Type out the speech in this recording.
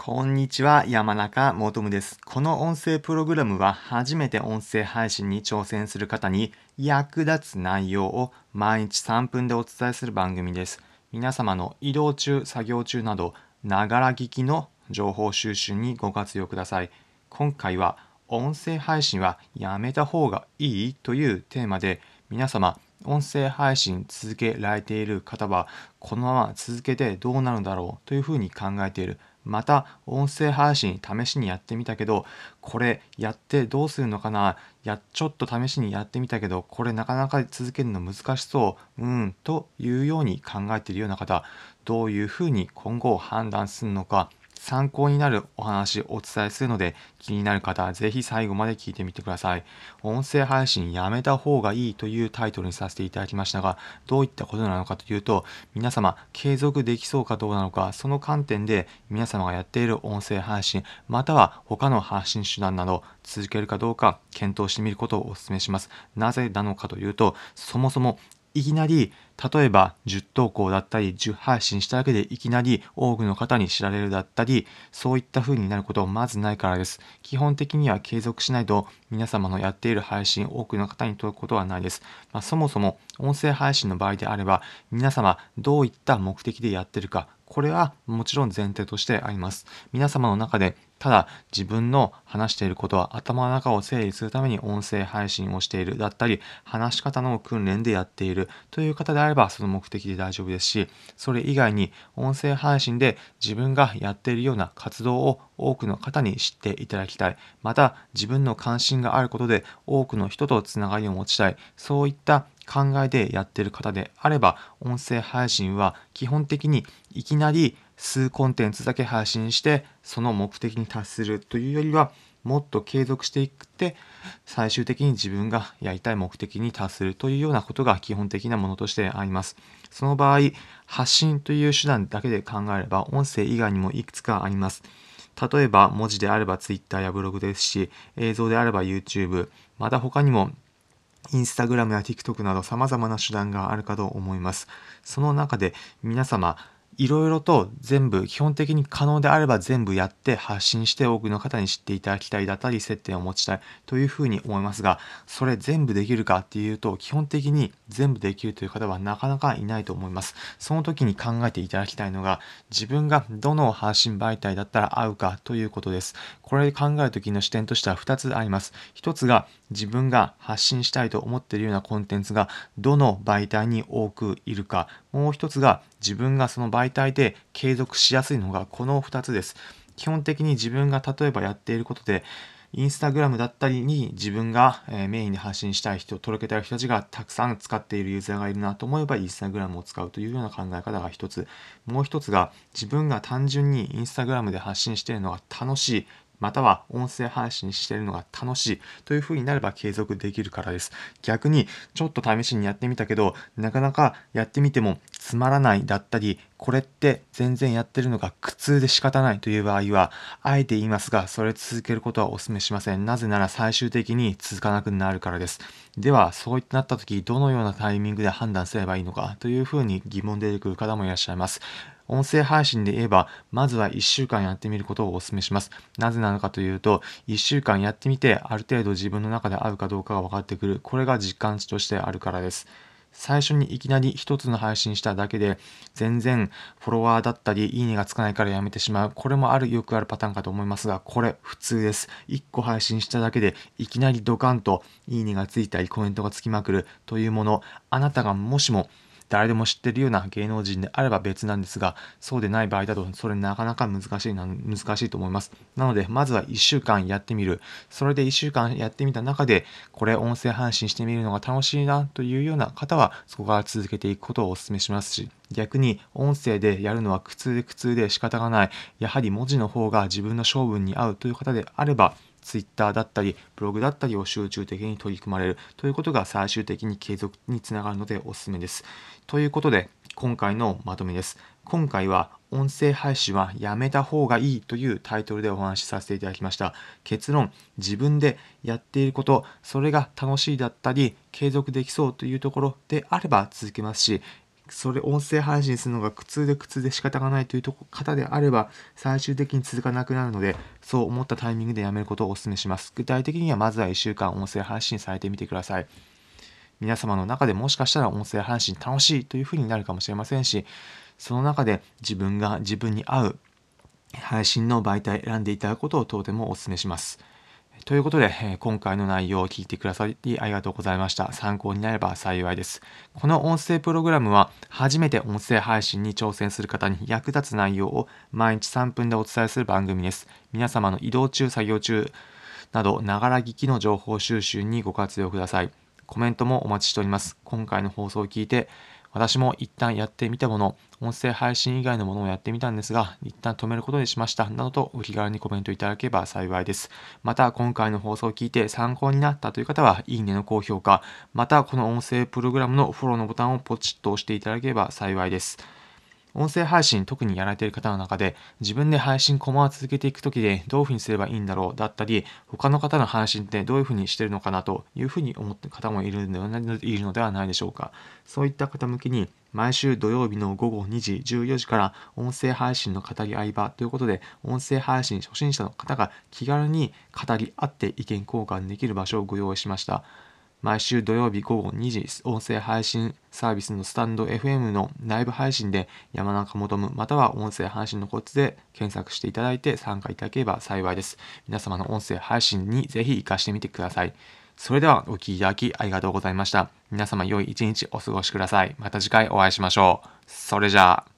こんにちは、山中もとむです。この音声プログラムは初めて音声配信に挑戦する方に役立つ内容を毎日3分でお伝えする番組です。皆様の移動中、作業中など、ながら聞きの情報収集にご活用ください。今回は音声配信はやめた方がいいというテーマで皆様音声配信続けられている方はこのまま続けてどうなるんだろうというふうに考えているまた音声配信試しにやってみたけどこれやってどうするのかな？やちょっと試しにやってみたけどこれなかなか続けるの難しそう。うんというように考えているような方どういうふうに今後判断するのか参考になるお話をお伝えするので気になる方はぜひ最後まで聞いてみてください。音声配信やめた方がいいというタイトルにさせていただきましたがどういったことなのかというと皆様継続できそうかどうなのかその観点で皆様がやっている音声配信または他の発信手段など続けるかどうか検討してみることをお勧めします。なぜなのかというとそもそもいきなり例えば10投稿だったり10配信しただけでいきなり多くの方に知られるだったりそういった風になることはまずないからです。基本的には継続しないと皆様のやっている配信多くの方に届くことはないです、まあ、そもそも音声配信の場合であれば皆様どういった目的でやってるかこれはもちろん前提としてあります。皆様の中でただ自分の話していることは頭の中を整理するために音声配信をしているだったり話し方の訓練でやっているという方であれあればその目的で大丈夫ですしそれ以外に音声配信で自分がやっているような活動を多くの方に知っていただきたい。また自分の関心があることで多くの人とつながりを持ちたい。そういった考えでやっている方であれば音声配信は基本的にいきなり数コンテンツだけ配信してその目的に達するというよりはもっと継続していくって最終的に自分がやりたい目的に達するというようなことが基本的なものとしてあります。その場合発信という手段だけで考えれば音声以外にもいくつかあります。例えば文字であれば Twitter やブログですし映像であれば YouTube また他にもインスタグラムや TikTok など様々な手段があるかと思います。その中で皆様いろいろと全部基本的に可能であれば全部やって発信して多くの方に知っていただきたいだったり接点を持ちたいというふうに思いますがそれ全部できるかっていうと基本的に全部できるという方はなかなかいないと思います。その時に考えていただきたいのが自分がどの発信媒体だったら合うかということです。これで考える時の視点としては2つあります。1つが自分が発信したいと思っているようなコンテンツがどの媒体に多くいるか。もう1つが自分がその媒体で継続しやすいのがこの2つです。基本的に自分が例えばやっていることで、インスタグラムだったりに自分がメインで発信したい人、届けたい人たちがたくさん使っているユーザーがいるなと思えばインスタグラムを使うというような考え方が一つ。もう一つが自分が単純にインスタグラムで発信しているのが楽しい。または音声配信しているのが楽しいというふうになれば継続できるからです。逆にちょっと試しにやってみたけどなかなかやってみてもつまらないだったりこれって全然やってるのが苦痛で仕方ないという場合はあえて言いますがそれ続けることはお勧めしません。なぜなら最終的に続かなくなるからです。ではそういったなった時どのようなタイミングで判断すればいいのかというふうに疑問出てくる方もいらっしゃいます。音声配信で言えば、まずは1週間やってみることをお勧めします。なぜなのかというと、1週間やってみて、ある程度自分の中で合うかどうかが分かってくる。これが実感値としてあるからです。最初にいきなり一つの配信しただけで全然フォロワーだったりいいねがつかないからやめてしまうこれもあるよくあるパターンかと思いますがこれ普通です1個配信しただけでいきなりドカンといいねがついたりコメントがつきまくるというものあなたがもしも誰でも知ってるような芸能人であれば別なんですが、そうでない場合だと、それなかなか難しいな、難しいと思います。なので、まずは1週間やってみる。それで1週間やってみた中で、これ音声配信してみるのが楽しいなというような方は、そこから続けていくことをお勧めしますし、逆に音声でやるのは苦痛で苦痛で仕方がない。やはり文字の方が自分の性分に合うという方であれば、Twitter だったり、ブログだったりを集中的に取り組まれるということが最終的に継続につながるのでおすすめです。ということで、今回のまとめです。今回は音声配信はやめた方がいいというタイトルでお話しさせていただきました。結論、自分でやっていること、それが楽しいだったり、継続できそうというところであれば続けますし、それ音声配信するのが苦痛で苦痛で仕方がないという方であれば最終的に続かなくなるのでそう思ったタイミングでやめることをお勧めします。具体的にはまずは1週間音声配信されてみてください。皆様の中でもしかしたら音声配信楽しいというふうになるかもしれませんしその中で自分が自分に合う配信の媒体選んでいただくことをとてもお勧めします。ということで、え今回の内容を聞いてくださりありがとうございました。参考になれば幸いです。この音声プログラムは初めて音声配信に挑戦する方に役立つ内容を毎日3分でお伝えする番組です。皆様の移動中、作業中など、ながら聞きの情報収集にご活用ください。コメントもお待ちしております。今回の放送を聞いて、私も一旦やってみたもの、音声配信以外のものをやってみたんですが、一旦止めることにしました。などとお気軽にコメントいただければ幸いです。また、今回の放送を聞いて参考になったという方は、いいねの高評価、また、この音声プログラムのフォローのボタンをポチッと押していただければ幸いです。音声配信特にやられている方の中で自分で配信コマを続けていく時でどういうふうにすればいいんだろうだったり他の方の配信ってどういうふうにしてるのかなというふうに思ってる方もいるのではないでしょうか。そういった方向けに毎週土曜日の午後2時14時から音声配信の語り合い場ということで音声配信初心者の方が気軽に語り合って意見交換できる場所をご用意しました。毎週土曜日午後2時、音声配信サービスのスタンド FM のライブ配信で山中もとむまたは音声配信のコツで検索していただいて参加いただければ幸いです。皆様の音声配信にぜひ活かしてみてください。それではお聴きいただきありがとうございました。皆様良い一日お過ごしください。また次回お会いしましょう。それじゃあ。